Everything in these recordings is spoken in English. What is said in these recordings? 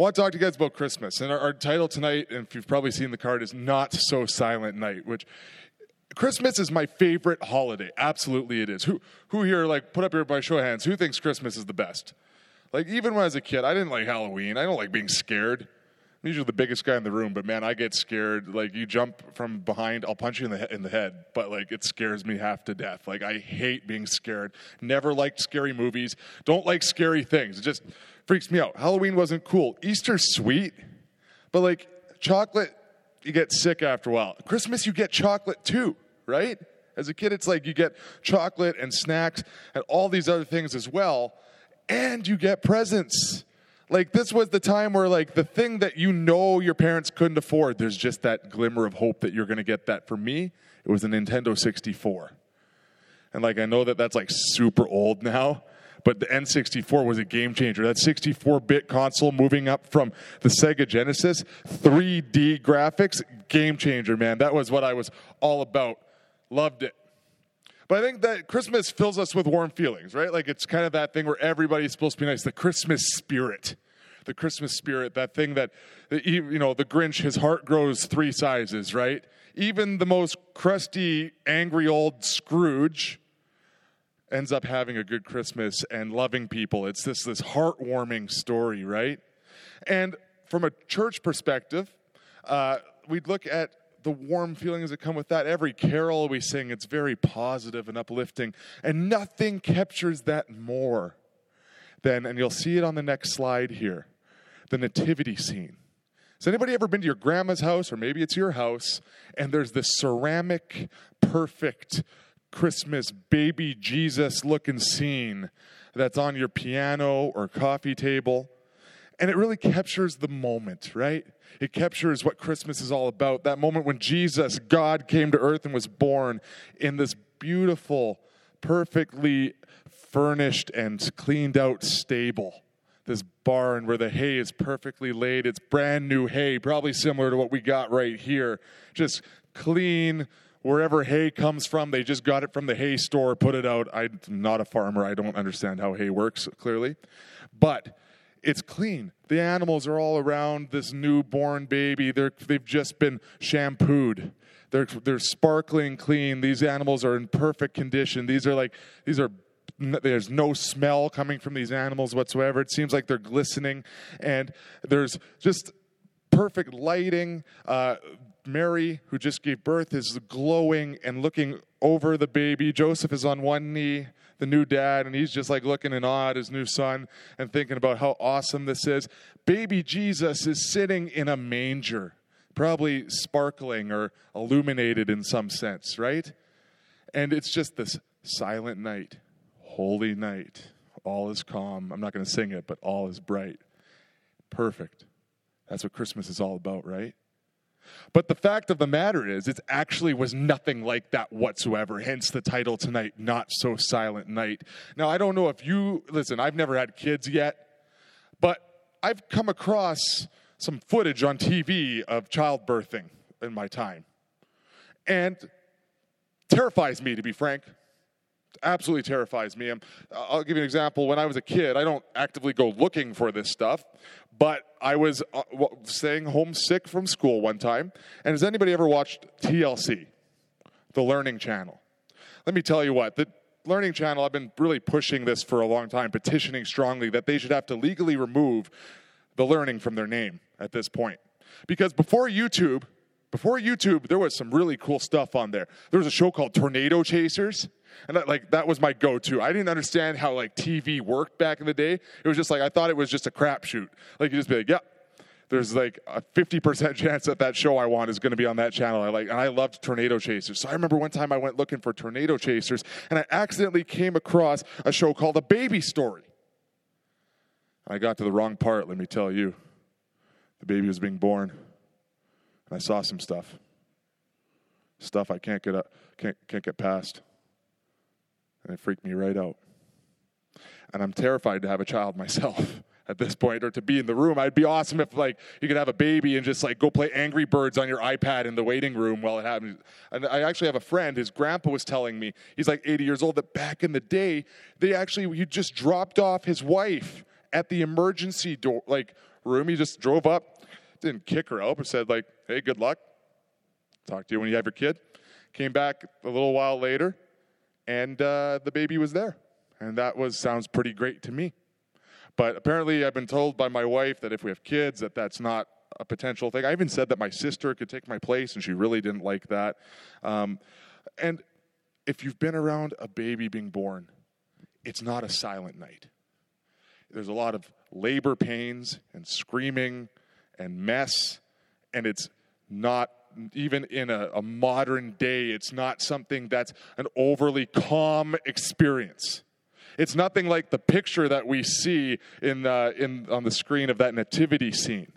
I want to talk to you guys about Christmas. And our, our title tonight, and if you've probably seen the card, is Not So Silent Night, which Christmas is my favorite holiday. Absolutely, it is. Who who here like put up your by show of hands? Who thinks Christmas is the best? Like even when I was a kid, I didn't like Halloween. I don't like being scared. I'm usually the biggest guy in the room, but man, I get scared. Like you jump from behind, I'll punch you in the he- in the head, but like it scares me half to death. Like I hate being scared. Never liked scary movies. Don't like scary things. It just freaks me out. Halloween wasn't cool. Easter's sweet, but like chocolate, you get sick after a while. Christmas, you get chocolate too, right? As a kid, it's like you get chocolate and snacks and all these other things as well, and you get presents. Like this was the time where like the thing that you know your parents couldn't afford, there's just that glimmer of hope that you're going to get that. For me, it was a Nintendo 64. And like I know that that's like super old now, but the N64 was a game changer. That 64-bit console moving up from the Sega Genesis, 3D graphics, game changer, man. That was what I was all about. Loved it. But I think that Christmas fills us with warm feelings, right? Like it's kind of that thing where everybody's supposed to be nice. The Christmas spirit. The Christmas spirit, that thing that, you know, the Grinch, his heart grows three sizes, right? Even the most crusty, angry old Scrooge ends up having a good Christmas and loving people. It's this, this heartwarming story, right? And from a church perspective, uh, we'd look at the warm feelings that come with that. Every carol we sing, it's very positive and uplifting. And nothing captures that more than, and you'll see it on the next slide here, the nativity scene. Has anybody ever been to your grandma's house, or maybe it's your house, and there's this ceramic, perfect Christmas baby Jesus looking scene that's on your piano or coffee table? And it really captures the moment, right? It captures what Christmas is all about. That moment when Jesus, God, came to earth and was born in this beautiful, perfectly furnished and cleaned out stable. This barn where the hay is perfectly laid. It's brand new hay, probably similar to what we got right here. Just clean, wherever hay comes from. They just got it from the hay store, put it out. I'm not a farmer. I don't understand how hay works, clearly. But it's clean. The animals are all around this newborn baby. They're, they've just been shampooed. They're, they're sparkling clean. These animals are in perfect condition. These are like, these are, there's no smell coming from these animals whatsoever. It seems like they're glistening. And there's just perfect lighting. Uh, Mary, who just gave birth, is glowing and looking over the baby. Joseph is on one knee, the new dad, and he's just like looking in awe at his new son and thinking about how awesome this is. Baby Jesus is sitting in a manger, probably sparkling or illuminated in some sense, right? And it's just this silent night, holy night. All is calm. I'm not going to sing it, but all is bright. Perfect. That's what Christmas is all about, right? But the fact of the matter is, it actually was nothing like that whatsoever. Hence the title tonight, Not So Silent Night. Now, I don't know if you, listen, I've never had kids yet, but I've come across some footage on TV of childbirthing in my time. And terrifies me, to be frank. Absolutely terrifies me. Um, I'll give you an example. When I was a kid, I don't actively go looking for this stuff, but I was uh, staying home sick from school one time. And has anybody ever watched TLC, the Learning Channel? Let me tell you what, the Learning Channel, I've been really pushing this for a long time, petitioning strongly that they should have to legally remove the learning from their name at this point. Because before YouTube, before YouTube, there was some really cool stuff on there. There was a show called Tornado Chasers. And that, like that was my go-to. I didn't understand how like TV worked back in the day. It was just like I thought it was just a crapshoot. Like you just be like, yeah, there's like a 50% chance that that show I want is going to be on that channel. I like, and I loved Tornado Chasers. So I remember one time I went looking for Tornado Chasers, and I accidentally came across a show called A Baby Story. I got to the wrong part. Let me tell you, the baby was being born, and I saw some stuff, stuff I can't get up, can't can't get past. And it freaked me right out. And I'm terrified to have a child myself at this point or to be in the room. I'd be awesome if like you could have a baby and just like go play Angry Birds on your iPad in the waiting room while it happens. And I actually have a friend, his grandpa was telling me, he's like 80 years old, that back in the day, they actually he just dropped off his wife at the emergency door, like room. He just drove up, didn't kick her out, but said like, "Hey, good luck. Talk to you when you have your kid." Came back a little while later, and uh, the baby was there, and that was sounds pretty great to me. But apparently, I've been told by my wife that if we have kids, that that's not a potential thing. I even said that my sister could take my place, and she really didn't like that. Um, and if you've been around a baby being born, it's not a silent night. There's a lot of labor pains and screaming and mess, and it's not even in a, a modern day, it's not something that's an overly calm experience. It's nothing like the picture that we see in, uh, in, on the screen of that nativity scene.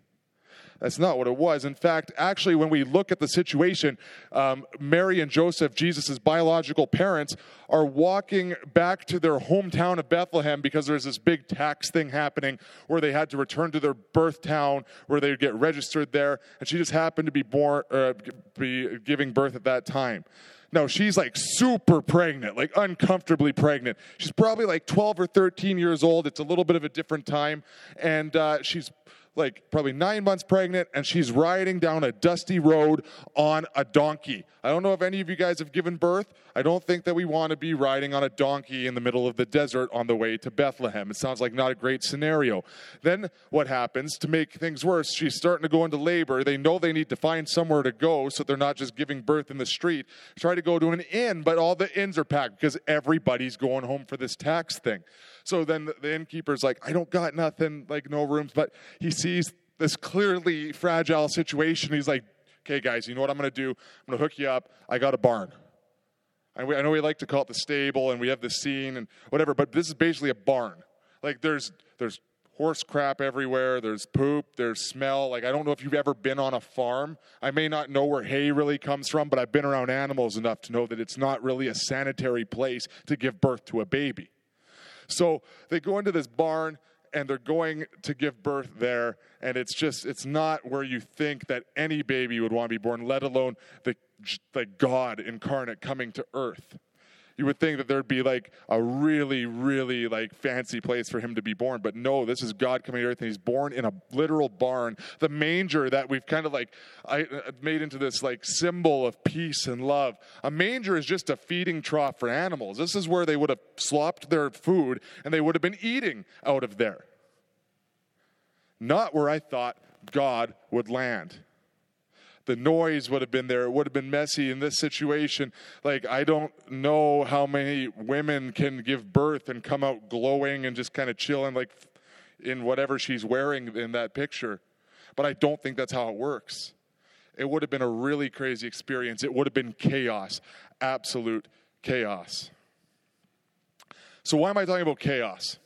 That's not what it was. In fact, actually, when we look at the situation, um, Mary and Joseph, Jesus' biological parents, are walking back to their hometown of Bethlehem because there's this big tax thing happening where they had to return to their birth town where they would get registered there. And she just happened to be born, uh, be giving birth at that time. No, she's like super pregnant, like uncomfortably pregnant. She's probably like 12 or 13 years old. It's a little bit of a different time. And uh, she's like probably nine months pregnant, and she's riding down a dusty road on a donkey. I don't know if any of you guys have given birth. I don't think that we want to be riding on a donkey in the middle of the desert on the way to Bethlehem. It sounds like not a great scenario. Then what happens to make things worse? She's starting to go into labor. They know they need to find somewhere to go, so they're not just giving birth in the street. Try to go to an inn, but all the inns are packed because everybody's going home for this tax thing. So then the innkeeper's like, I don't got nothing, like no rooms. But he sees this clearly fragile situation. He's like, okay, guys, you know what I'm going to do? I'm going to hook you up. I got a barn. I know we like to call it the stable, and we have the scene and whatever, but this is basically a barn. Like there's there's horse crap everywhere. There's poop. There's smell. Like I don't know if you've ever been on a farm. I may not know where hay really comes from, but I've been around animals enough to know that it's not really a sanitary place to give birth to a baby. So they go into this barn and they're going to give birth there and it's just it's not where you think that any baby would want to be born let alone the like god incarnate coming to earth you would think that there'd be like a really, really like fancy place for him to be born. But no, this is God coming to earth and he's born in a literal barn. The manger that we've kind of like I, uh, made into this like symbol of peace and love. A manger is just a feeding trough for animals. This is where they would have slopped their food and they would have been eating out of there. Not where I thought God would land the noise would have been there. It would have been messy in this situation. Like, I don't know how many women can give birth and come out glowing and just kind of chilling, like in whatever she's wearing in that picture. But I don't think that's how it works. It would have been a really crazy experience. It would have been chaos, absolute chaos. So, why am I talking about chaos?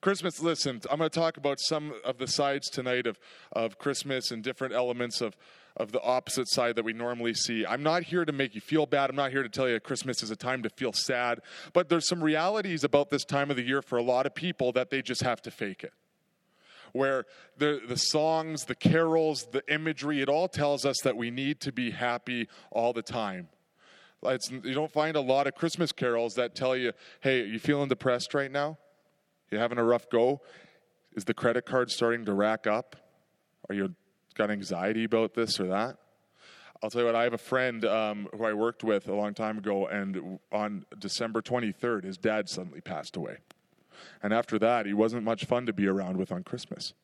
Christmas, listen, I'm going to talk about some of the sides tonight of, of Christmas and different elements of, of the opposite side that we normally see. I'm not here to make you feel bad. I'm not here to tell you Christmas is a time to feel sad. But there's some realities about this time of the year for a lot of people that they just have to fake it. Where the, the songs, the carols, the imagery, it all tells us that we need to be happy all the time. It's, you don't find a lot of Christmas carols that tell you, hey, are you feeling depressed right now? You having a rough go? Is the credit card starting to rack up? Are you got anxiety about this or that. I'll tell you what, I have a friend um, who I worked with a long time ago, and on December 23rd, his dad suddenly passed away. And after that, he wasn't much fun to be around with on Christmas.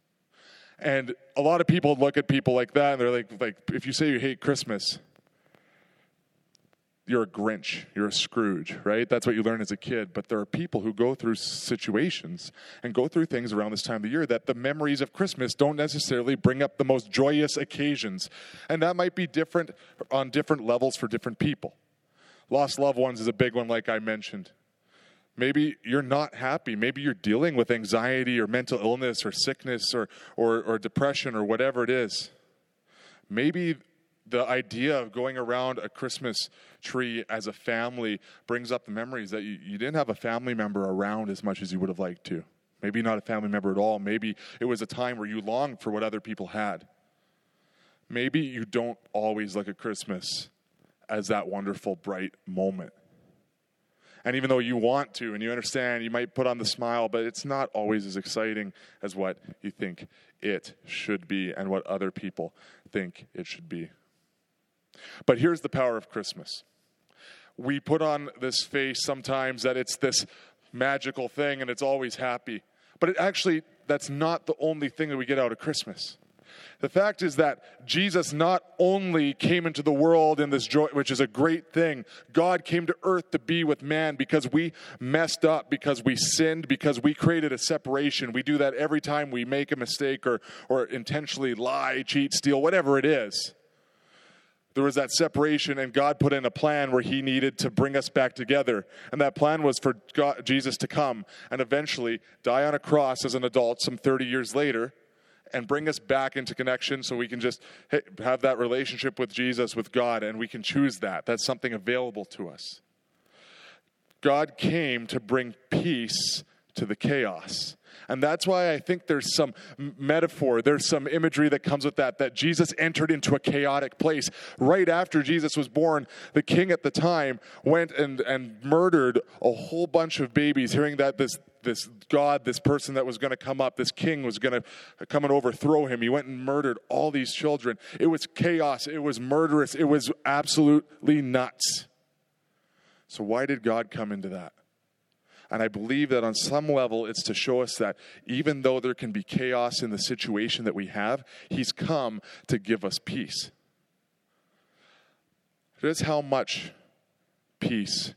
And a lot of people look at people like that, and they're like, like if you say you hate Christmas, you're a Grinch, you're a Scrooge, right? That's what you learn as a kid. But there are people who go through situations and go through things around this time of the year that the memories of Christmas don't necessarily bring up the most joyous occasions. And that might be different on different levels for different people. Lost loved ones is a big one, like I mentioned. Maybe you're not happy. Maybe you're dealing with anxiety or mental illness or sickness or, or, or depression or whatever it is. Maybe the idea of going around a Christmas tree as a family brings up the memories that you, you, didn't have a family member around as much as you would have liked to. Maybe not a family member at all. Maybe it was a time where you longed for what other people had. Maybe you don't always look at Christmas as that wonderful, bright moment. And even though you want to and you understand, you might put on the smile, but it's not always as exciting as what you think it should be and what other people think it should be. But here's the power of Christmas. We put on this face sometimes that it's this magical thing and it's always happy. But it actually, that's not the only thing that we get out of Christmas. The fact is that Jesus not only came into the world in this joy, which is a great thing, God came to earth to be with man because we messed up, because we sinned, because we created a separation. We do that every time we make a mistake or, or intentionally lie, cheat, steal, whatever it is there was that separation, and God put in a plan where He needed to bring us back together. And that plan was for God, Jesus to come and eventually die on a cross as an adult some 30 years later and bring us back into connection so we can just have that relationship with Jesus, with God, and we can choose that. That's something available to us. God came to bring peace to the chaos. And that's why I think there's some metaphor, there's some imagery that comes with that, that Jesus entered into a chaotic place. Right after Jesus was born, the king at the time went and, and murdered a whole bunch of babies, hearing that this, this God, this person that was going to come up, this king was going to come and overthrow him. He went and murdered all these children. It was chaos, it was murderous, it was absolutely nuts. So, why did God come into that? And I believe that on some level, it's to show us that even though there can be chaos in the situation that we have, He's come to give us peace. That's how much peace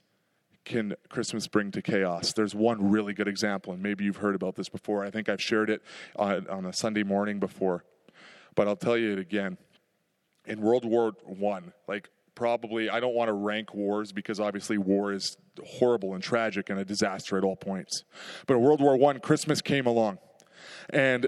can Christmas bring to chaos? There's one really good example, and maybe you've heard about this before. I think I've shared it on, on a Sunday morning before, but I'll tell you it again. In World War One, like probably I don't want to rank wars because obviously war is horrible and tragic and a disaster at all points. But World War One, Christmas came along, and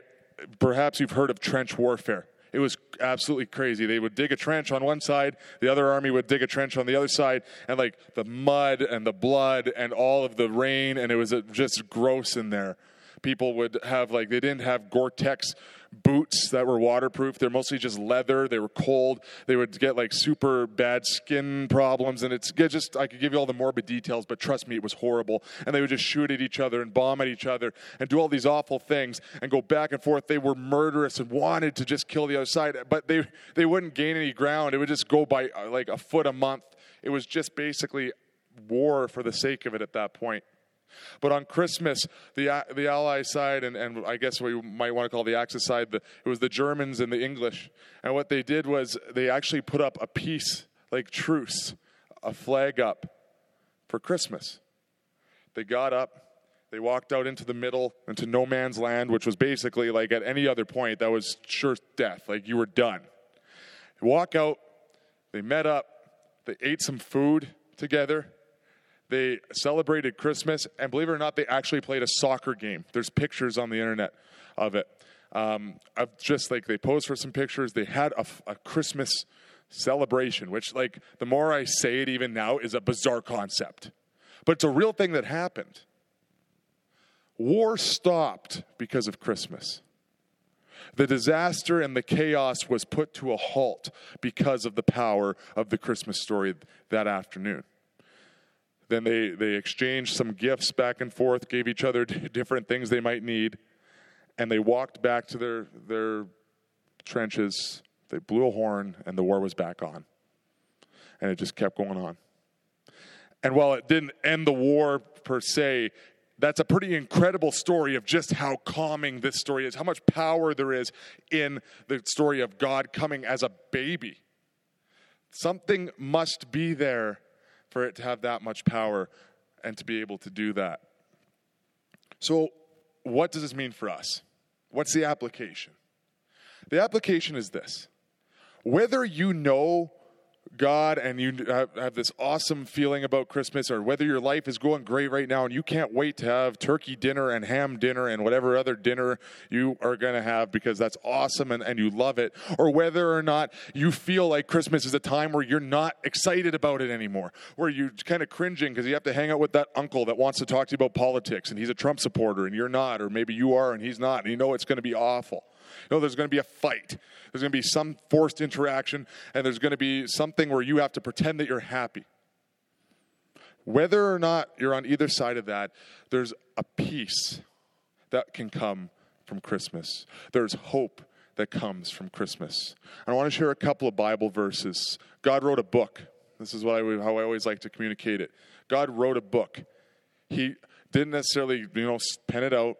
perhaps you've heard of trench warfare. It was absolutely crazy. They would dig a trench on one side, the other army would dig a trench on the other side, and like the mud and the blood and all of the rain, and it was uh, just gross in there. People would have like they didn't have Gore-Tex boots that were waterproof. They're mostly just leather. They were cold. They would get like super bad skin problems, and it's just I could give you all the morbid details, but trust me, it was horrible. And they would just shoot at each other and bomb at each other and do all these awful things and go back and forth. They were murderous and wanted to just kill the other side, but they they wouldn't gain any ground. It would just go by uh, like a foot a month. It was just basically war for the sake of it at that point. But on Christmas, the, the Allies side, and, and I guess we might want to call the Axis side, the, it was the Germans and the English. And what they did was they actually put up a peace, like truce, a flag up for Christmas. They got up, they walked out into the middle, into no man's land, which was basically like at any other point, that was sure death. Like you were done. They walk out, they met up, they ate some food together they celebrated Christmas, and believe it or not, they actually played a soccer game. There's pictures on the internet of it. Um, of just like they posed for some pictures. They had a, a Christmas celebration, which, like, the more I say it even now, is a bizarre concept. But it's a real thing that happened. War stopped because of Christmas. The disaster and the chaos was put to a halt because of the power of the Christmas story that afternoon. Then they, they exchanged some gifts back and forth, gave each other different things they might need, and they walked back to their, their trenches. They blew a horn, and the war was back on. And it just kept going on. And while it didn't end the war per se, that's a pretty incredible story of just how calming this story is, how much power there is in the story of God coming as a baby. Something must be there for it to have that much power and to be able to do that. So, what does this mean for us? What's the application? The application is this whether you know God and you have, this awesome feeling about Christmas, or whether your life is going great right now and you can't wait to have turkey dinner and ham dinner and whatever other dinner you are going to have because that's awesome and, and you love it, or whether or not you feel like Christmas is a time where you're not excited about it anymore, where you're kind of cringing because you have to hang out with that uncle that wants to talk to you about politics and he's a Trump supporter and you're not, or maybe you are and he's not, and you know it's going to be awful. Know, there's going to be a fight. There's going to be some forced interaction, and there's going to be something where you have to pretend that you're happy. Whether or not you're on either side of that, there's a peace that can come from Christmas. There's hope that comes from Christmas. I want to share a couple of Bible verses. God wrote a book. This is what I, how I always like to communicate it. God wrote a book. He didn't necessarily, you know, pen it out,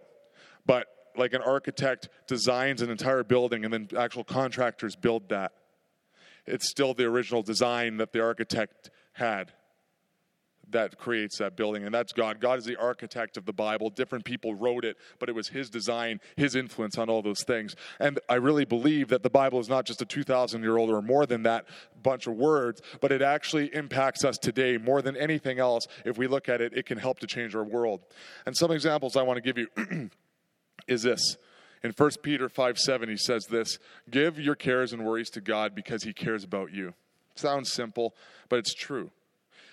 but like an architect designs an entire building and then actual contractors build that. It's still the original design that the architect had that creates that building, and that's God. God is the architect of the Bible. Different people wrote it, but it was His design, His influence on all those things. And I really believe that the Bible is not just a 2,000 year old or more than that bunch of words, but it actually impacts us today more than anything else. If we look at it, it can help to change our world. And some examples I want to give you is this. In 1 Peter 5 7, he says this Give your cares and worries to God because he cares about you. Sounds simple, but it's true.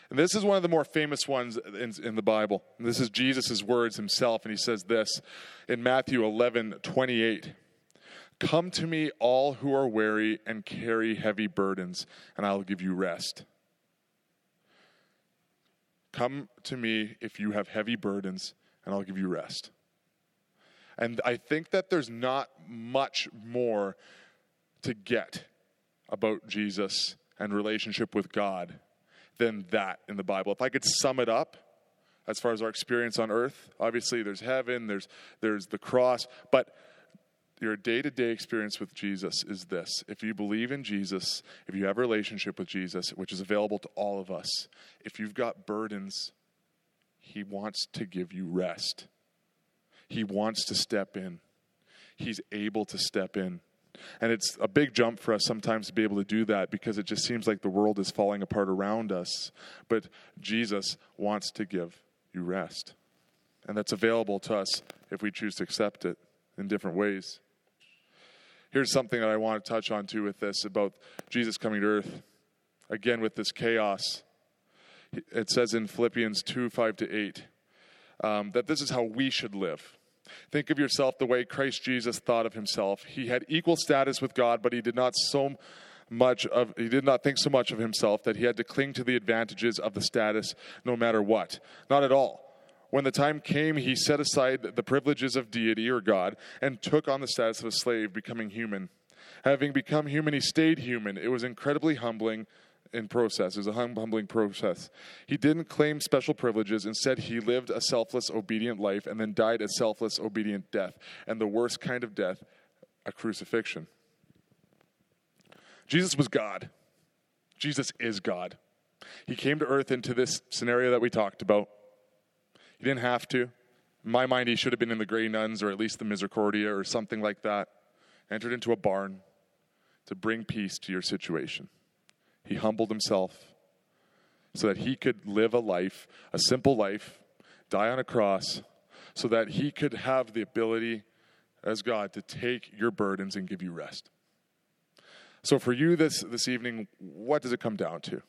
And this is one of the more famous ones in, in the Bible. And this is Jesus' words himself, and he says this in Matthew 11 28. Come to me, all who are weary and carry heavy burdens, and I will give you rest. Come to me if you have heavy burdens, and I'll give you rest. And I think that there's not much more to get about Jesus and relationship with God than that in the Bible. If I could sum it up as far as our experience on earth, obviously there's heaven, there's there's the cross, but your day-to-day experience with Jesus is this. If you believe in Jesus, if you have a relationship with Jesus, which is available to all of us, if you've got burdens, he wants to give you rest. He wants to step in. He's able to step in. And it's a big jump for us sometimes to be able to do that because it just seems like the world is falling apart around us. But Jesus wants to give you rest. And that's available to us if we choose to accept it in different ways. Here's something that I want to touch on too with this about Jesus coming to earth. Again, with this chaos. It says in Philippians 2 5 to 8 um, that this is how we should live. Think of yourself the way Christ Jesus thought of himself. He had equal status with God, but he did not so much of he did not think so much of himself that he had to cling to the advantages of the status no matter what. Not at all. When the time came, he set aside the privileges of deity or God and took on the status of a slave, becoming human. Having become human, he stayed human. It was incredibly humbling in process. It was a humbling process. He didn't claim special privileges. Instead, he lived a selfless, obedient life and then died a selfless, obedient death. And the worst kind of death, a crucifixion. Jesus was God. Jesus is God. He came to earth into this scenario that we talked about. He didn't have to. In my mind, he should have been in the Grey Nuns or at least the Misericordia or something like that. Entered into a barn to bring peace to your situation. He humbled himself so that he could live a life, a simple life, die on a cross, so that he could have the ability as God to take your burdens and give you rest. So for you this, this evening, what does it come down to?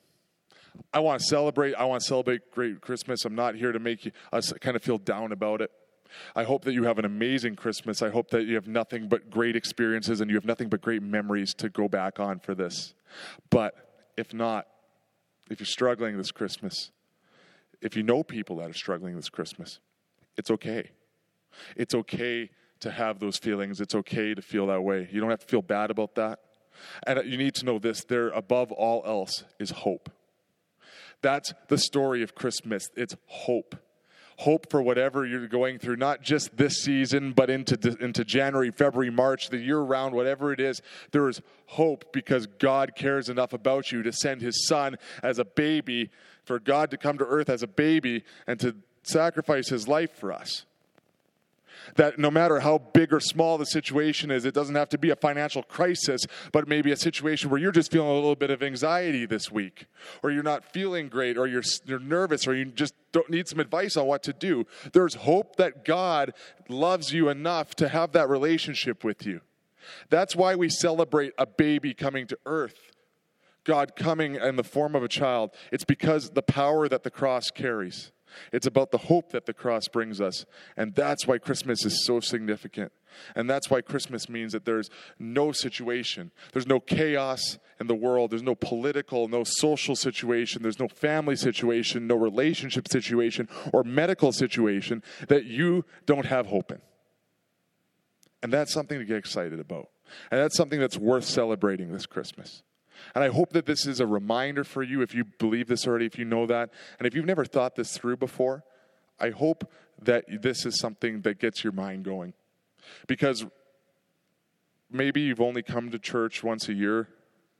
I want to celebrate. I want to celebrate great Christmas. I'm not here to make you, us kind of feel down about it. I hope that you have an amazing Christmas. I hope that you have nothing but great experiences and you have nothing but great memories to go back on for this. But if not, if you're struggling this Christmas, if you know people that are struggling this Christmas, it's okay. It's okay to have those feelings. It's okay to feel that way. You don't have to feel bad about that. And you need to know this there, above all else, is hope. That's the story of Christmas. It's hope hope for whatever you're going through, not just this season, but into, into January, February, March, the year round, whatever it is. There is hope because God cares enough about you to send his son as a baby, for God to come to earth as a baby and to sacrifice his life for us. That no matter how big or small the situation is, it doesn't have to be a financial crisis, but maybe a situation where you're just feeling a little bit of anxiety this week, or you're not feeling great, or you're, you're nervous, or you just don't need some advice on what to do. There's hope that God loves you enough to have that relationship with you. That's why we celebrate a baby coming to earth. God coming in the form of a child. It's because the power that the cross carries. It's about the hope that the cross brings us. And that's why Christmas is so significant. And that's why Christmas means that there's no situation, there's no chaos in the world, there's no political, no social situation, there's no family situation, no relationship situation, or medical situation that you don't have hope in. And that's something to get excited about. And that's something that's worth celebrating this Christmas. And I hope that this is a reminder for you if you believe this already, if you know that. And if you've never thought this through before, I hope that this is something that gets your mind going. Because maybe you've only come to church once a year.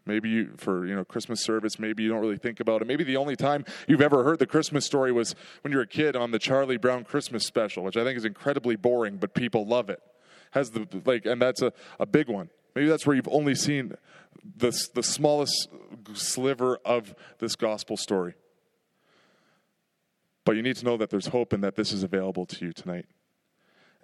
Maybe you, for you know Christmas service, maybe you don't really think about it. Maybe the only time you've ever heard the Christmas story was when you were a kid on the Charlie Brown Christmas special, which I think is incredibly boring, but people love it. Has the like, and that's a, a big one. Maybe that's where you've only seen the the smallest sliver of this gospel story. But you need to know that there's hope and that this is available to you tonight.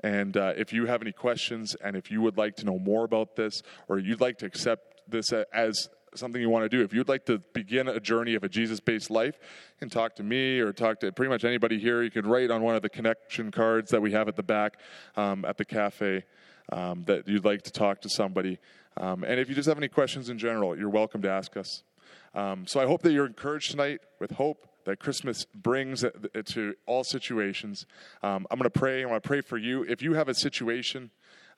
And uh, if you have any questions and if you would like to know more about this or you'd like to accept this as something you want to do, if you'd like to begin a journey of a Jesus based life, you can talk to me or talk to pretty much anybody here. You can write on one of the connection cards that we have at the back um, at the cafe um, that you'd like to talk to somebody. Um, and if you just have any questions in general, you're welcome to ask us. Um, so I hope that you're encouraged tonight with hope that Christmas brings to all situations. Um, I'm going to pray. I want to pray for you. If you have a situation,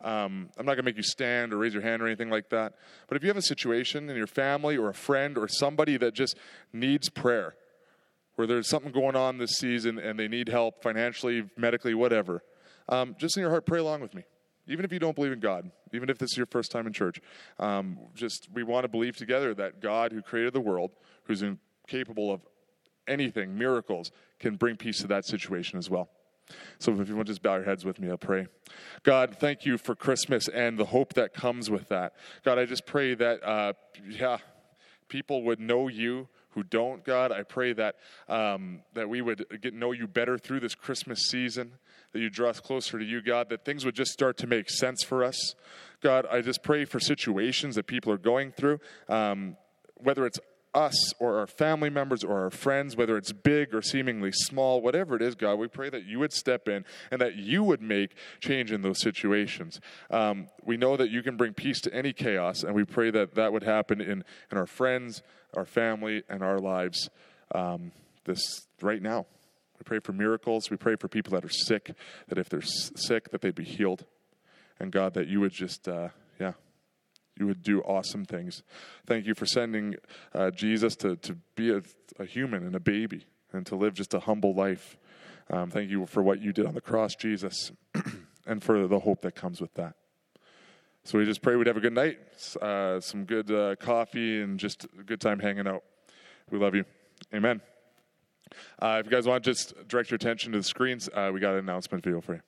um, I'm not going to make you stand or raise your hand or anything like that. But if you have a situation in your family or a friend or somebody that just needs prayer, where there's something going on this season and they need help financially, medically, whatever, um, just in your heart, pray along with me. Even if you don't believe in God, even if this is your first time in church, um, just we want to believe together that God, who created the world, who's incapable of anything, miracles, can bring peace to that situation as well. So if you want to just bow your heads with me, I'll pray. God, thank you for Christmas and the hope that comes with that. God, I just pray that, uh, yeah, people would know you who don't, God. I pray that um, that we would get know you better through this Christmas season. That you draw us closer to you, God. That things would just start to make sense for us, God. I just pray for situations that people are going through, um, whether it's us or our family members or our friends, whether it's big or seemingly small, whatever it is, God, we pray that you would step in and that you would make change in those situations. Um, we know that you can bring peace to any chaos, and we pray that that would happen in, in our friends, our family, and our lives um, this right now. We pray for miracles. We pray for people that are sick, that if they're sick, that they'd be healed. And God, that you would just, uh, you would do awesome things. Thank you for sending uh, Jesus to, to be a, a, human and a baby and to live just a humble life. Um, thank you for what you did on the cross, Jesus, and for the hope that comes with that. So we just pray we'd have a good night, uh, some good uh, coffee, and just a good time hanging out. We love you. Amen. Uh, if you guys want to just direct your attention to the screens, uh, we got an announcement video for you.